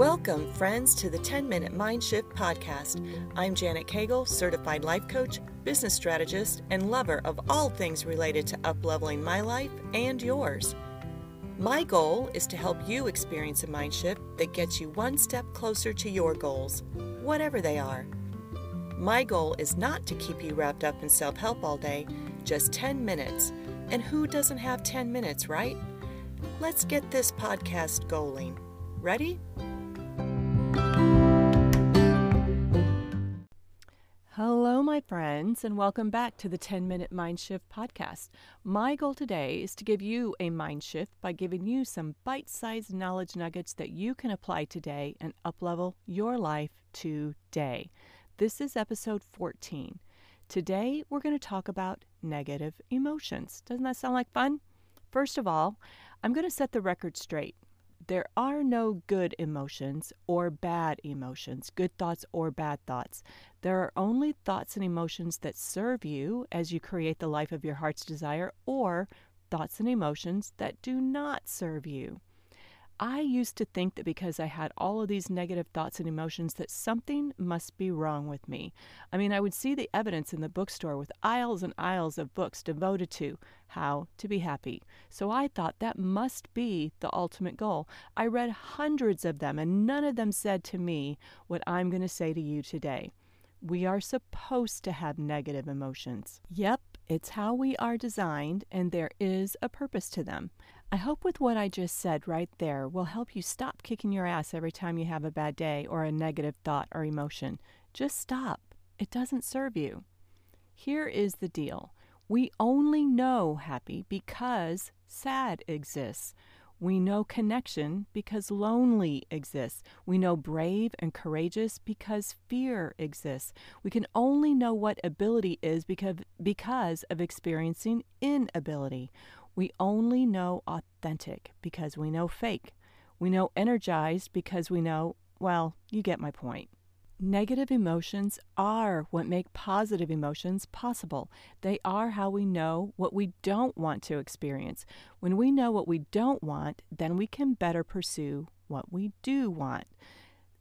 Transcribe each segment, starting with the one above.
Welcome, friends, to the 10 Minute Mind Shift podcast. I'm Janet Cagle, certified life coach, business strategist, and lover of all things related to upleveling my life and yours. My goal is to help you experience a mind shift that gets you one step closer to your goals, whatever they are. My goal is not to keep you wrapped up in self help all day, just 10 minutes. And who doesn't have 10 minutes, right? Let's get this podcast going. Ready? Friends, and welcome back to the 10 Minute Mind Shift podcast. My goal today is to give you a mind shift by giving you some bite sized knowledge nuggets that you can apply today and uplevel your life today. This is episode 14. Today, we're going to talk about negative emotions. Doesn't that sound like fun? First of all, I'm going to set the record straight. There are no good emotions or bad emotions, good thoughts or bad thoughts. There are only thoughts and emotions that serve you as you create the life of your heart's desire, or thoughts and emotions that do not serve you. I used to think that because I had all of these negative thoughts and emotions that something must be wrong with me. I mean, I would see the evidence in the bookstore with aisles and aisles of books devoted to how to be happy. So I thought that must be the ultimate goal. I read hundreds of them and none of them said to me what I'm going to say to you today. We are supposed to have negative emotions. Yep, it's how we are designed, and there is a purpose to them. I hope with what I just said right there will help you stop kicking your ass every time you have a bad day or a negative thought or emotion. Just stop. It doesn't serve you. Here is the deal we only know happy because sad exists. We know connection because lonely exists. We know brave and courageous because fear exists. We can only know what ability is because, because of experiencing inability. We only know authentic because we know fake. We know energized because we know, well, you get my point. Negative emotions are what make positive emotions possible. They are how we know what we don't want to experience. When we know what we don't want, then we can better pursue what we do want.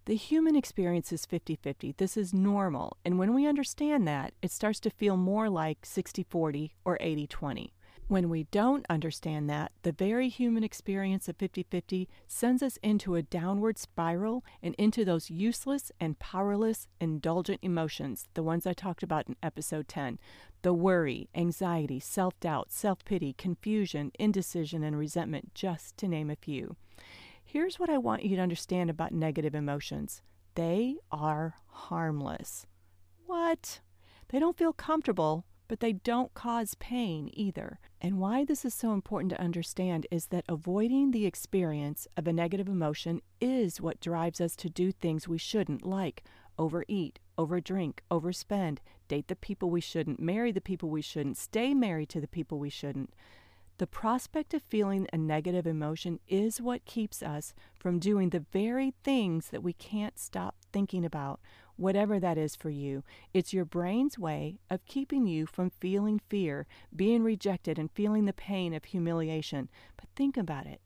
The human experience is 50 50. This is normal. And when we understand that, it starts to feel more like 60 40 or 80 20. When we don't understand that, the very human experience of 50 50 sends us into a downward spiral and into those useless and powerless, indulgent emotions, the ones I talked about in episode 10 the worry, anxiety, self doubt, self pity, confusion, indecision, and resentment, just to name a few. Here's what I want you to understand about negative emotions they are harmless. What? They don't feel comfortable, but they don't cause pain either. And why this is so important to understand is that avoiding the experience of a negative emotion is what drives us to do things we shouldn't, like overeat, overdrink, overspend, date the people we shouldn't, marry the people we shouldn't, stay married to the people we shouldn't. The prospect of feeling a negative emotion is what keeps us from doing the very things that we can't stop thinking about whatever that is for you. It's your brain's way of keeping you from feeling fear, being rejected, and feeling the pain of humiliation. But think about it.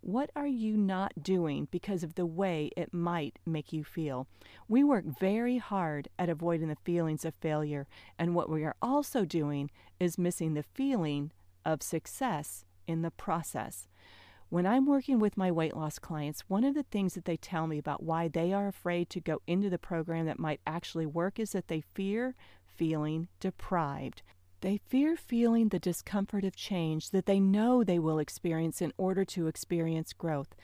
What are you not doing because of the way it might make you feel? We work very hard at avoiding the feelings of failure, and what we are also doing is missing the feeling of success in the process. When I'm working with my weight loss clients, one of the things that they tell me about why they are afraid to go into the program that might actually work is that they fear feeling deprived. They fear feeling the discomfort of change that they know they will experience in order to experience growth.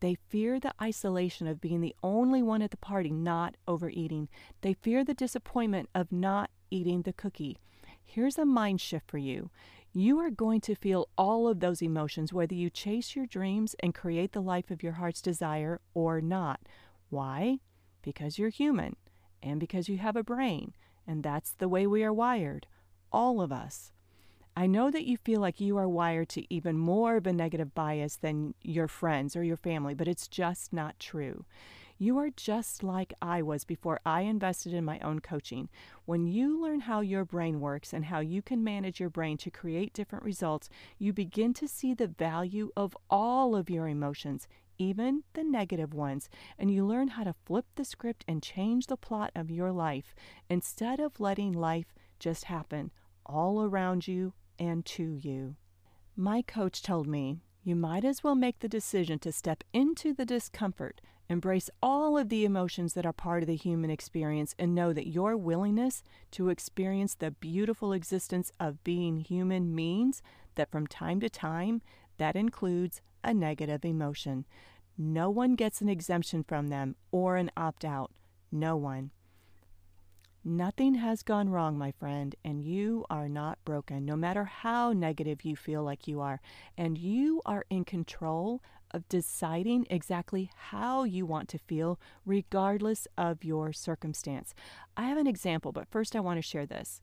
They fear the isolation of being the only one at the party not overeating. They fear the disappointment of not eating the cookie. Here's a mind shift for you you are going to feel all of those emotions, whether you chase your dreams and create the life of your heart's desire or not. Why? Because you're human and because you have a brain, and that's the way we are wired, all of us. I know that you feel like you are wired to even more of a negative bias than your friends or your family, but it's just not true. You are just like I was before I invested in my own coaching. When you learn how your brain works and how you can manage your brain to create different results, you begin to see the value of all of your emotions, even the negative ones, and you learn how to flip the script and change the plot of your life instead of letting life just happen all around you and to you. My coach told me you might as well make the decision to step into the discomfort, embrace all of the emotions that are part of the human experience, and know that your willingness to experience the beautiful existence of being human means that from time to time that includes a negative emotion. No one gets an exemption from them or an opt out. No one. Nothing has gone wrong, my friend, and you are not broken, no matter how negative you feel like you are. And you are in control of deciding exactly how you want to feel, regardless of your circumstance. I have an example, but first I want to share this.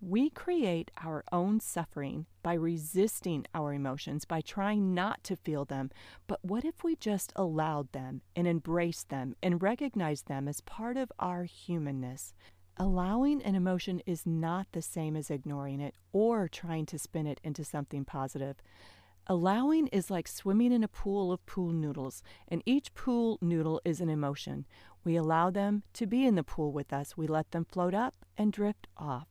We create our own suffering by resisting our emotions, by trying not to feel them. But what if we just allowed them and embraced them and recognized them as part of our humanness? Allowing an emotion is not the same as ignoring it or trying to spin it into something positive. Allowing is like swimming in a pool of pool noodles, and each pool noodle is an emotion. We allow them to be in the pool with us, we let them float up and drift off.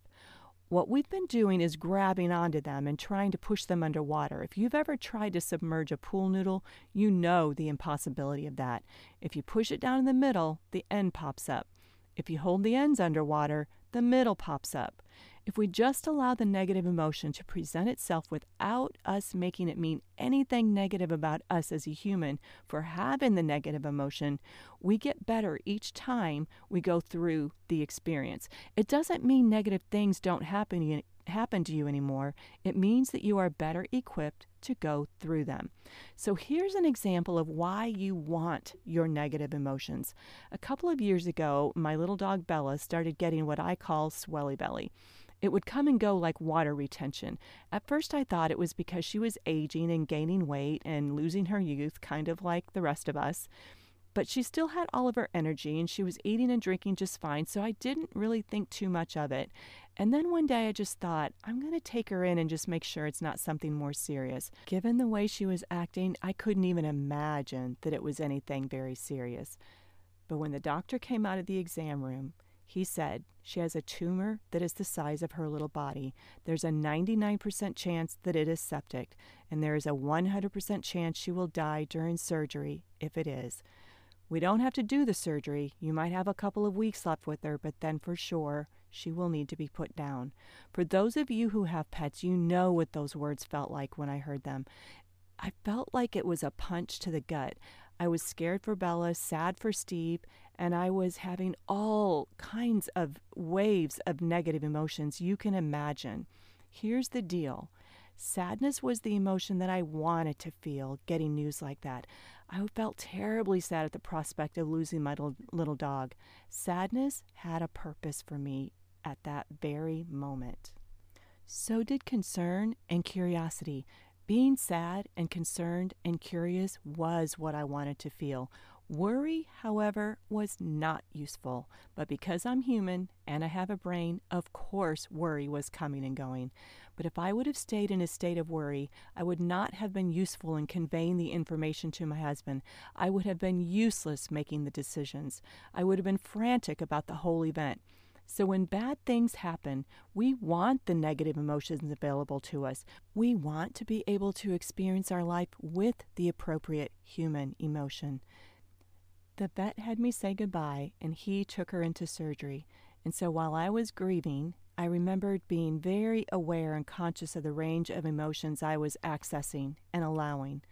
What we've been doing is grabbing onto them and trying to push them underwater. If you've ever tried to submerge a pool noodle, you know the impossibility of that. If you push it down in the middle, the end pops up. If you hold the ends underwater, the middle pops up. If we just allow the negative emotion to present itself without us making it mean anything negative about us as a human for having the negative emotion, we get better each time we go through the experience. It doesn't mean negative things don't happen happen to you anymore. It means that you are better equipped to go through them. So here's an example of why you want your negative emotions. A couple of years ago, my little dog Bella started getting what I call swelly belly. It would come and go like water retention. At first, I thought it was because she was aging and gaining weight and losing her youth, kind of like the rest of us. But she still had all of her energy and she was eating and drinking just fine, so I didn't really think too much of it. And then one day I just thought, I'm going to take her in and just make sure it's not something more serious. Given the way she was acting, I couldn't even imagine that it was anything very serious. But when the doctor came out of the exam room, he said, She has a tumor that is the size of her little body. There's a 99% chance that it is septic, and there is a 100% chance she will die during surgery if it is. We don't have to do the surgery. You might have a couple of weeks left with her, but then for sure, she will need to be put down. For those of you who have pets, you know what those words felt like when I heard them. I felt like it was a punch to the gut. I was scared for Bella, sad for Steve, and I was having all kinds of waves of negative emotions you can imagine. Here's the deal sadness was the emotion that I wanted to feel getting news like that. I felt terribly sad at the prospect of losing my little, dog. Sadness had a purpose for me at that very moment. So did concern and curiosity. Being sad and concerned and curious was what I wanted to feel. Worry, however, was not useful, but because I'm human and I have a brain, of course worry was coming and going. But if I would have stayed in a state of worry, I would not have been useful in conveying the information to my husband. I would have been useless making the decisions. I would have been frantic about the whole event. So, when bad things happen, we want the negative emotions available to us. We want to be able to experience our life with the appropriate human emotion. The vet had me say goodbye, and he took her into surgery. And so, while I was grieving, I remembered being very aware and conscious of the range of emotions I was accessing and allowing.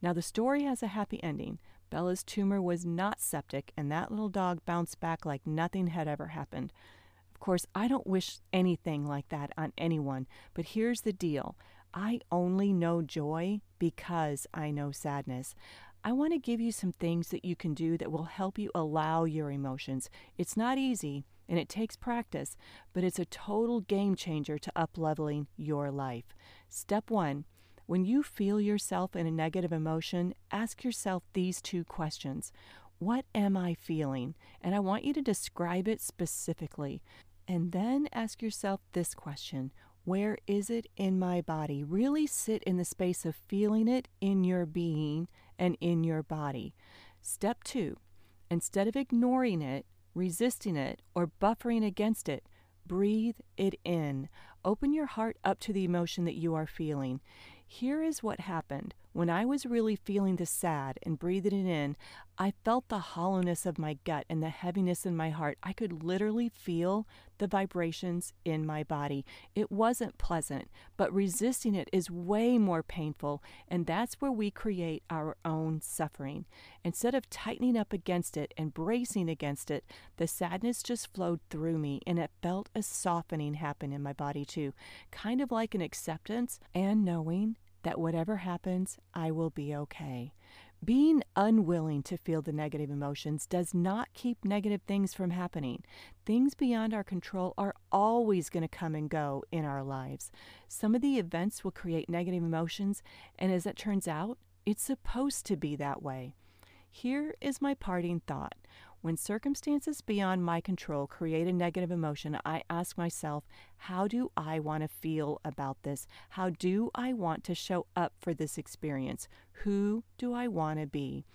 Now, the story has a happy ending. Bella's tumor was not septic, and that little dog bounced back like nothing had ever happened. Of course, I don't wish anything like that on anyone, but here's the deal I only know joy because I know sadness. I want to give you some things that you can do that will help you allow your emotions. It's not easy and it takes practice, but it's a total game changer to upleveling your life. Step one when you feel yourself in a negative emotion, ask yourself these two questions What am I feeling? And I want you to describe it specifically. And then ask yourself this question Where is it in my body? Really sit in the space of feeling it in your being and in your body. Step two, instead of ignoring it, resisting it, or buffering against it, breathe it in. Open your heart up to the emotion that you are feeling. Here is what happened. When I was really feeling the sad and breathing it in, I felt the hollowness of my gut and the heaviness in my heart. I could literally feel the vibrations in my body. It wasn't pleasant, but resisting it is way more painful, and that's where we create our own suffering. Instead of tightening up against it and bracing against it, the sadness just flowed through me, and it felt a softening happen in my body too, kind of like an acceptance and knowing that whatever happens, I will be okay. Being unwilling to feel the negative emotions does not keep negative things from happening. Things beyond our control are always going to come and go in our lives. Some of the events will create negative emotions, and as it turns out, it's supposed to be that way. Here is my parting thought. When circumstances beyond my control create a negative emotion, I ask myself, how do I want to feel about this? How do I want to show up for this experience? Who do I want to be?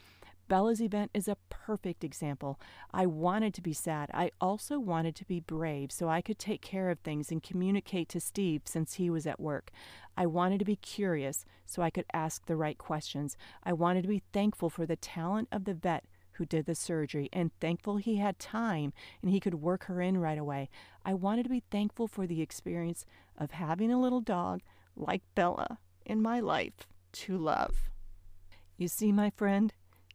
Bella's event is a perfect example. I wanted to be sad. I also wanted to be brave so I could take care of things and communicate to Steve since he was at work. I wanted to be curious so I could ask the right questions. I wanted to be thankful for the talent of the vet who did the surgery and thankful he had time and he could work her in right away. I wanted to be thankful for the experience of having a little dog like Bella in my life to love. You see, my friend,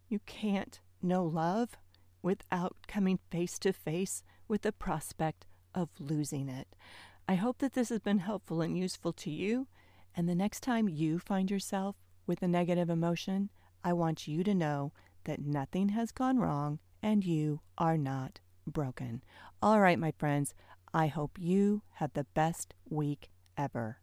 you can't know love without coming face to face with the prospect of losing it. I hope that this has been helpful and useful to you. And the next time you find yourself with a negative emotion, I want you to know that nothing has gone wrong and you are not broken. All right, my friends, I hope you have the best week ever.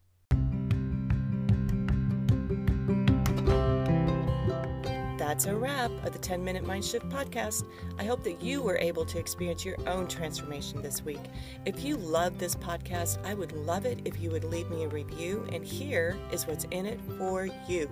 That's a wrap of the 10 Minute Mind Shift podcast. I hope that you were able to experience your own transformation this week. If you love this podcast, I would love it if you would leave me a review, and here is what's in it for you.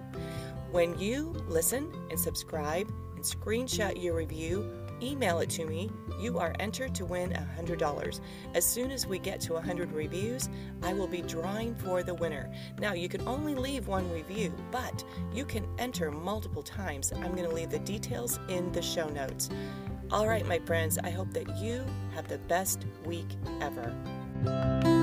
When you listen and subscribe, and screenshot your review, email it to me. You are entered to win $100. As soon as we get to 100 reviews, I will be drawing for the winner. Now, you can only leave one review, but you can enter multiple times. I'm going to leave the details in the show notes. All right, my friends, I hope that you have the best week ever.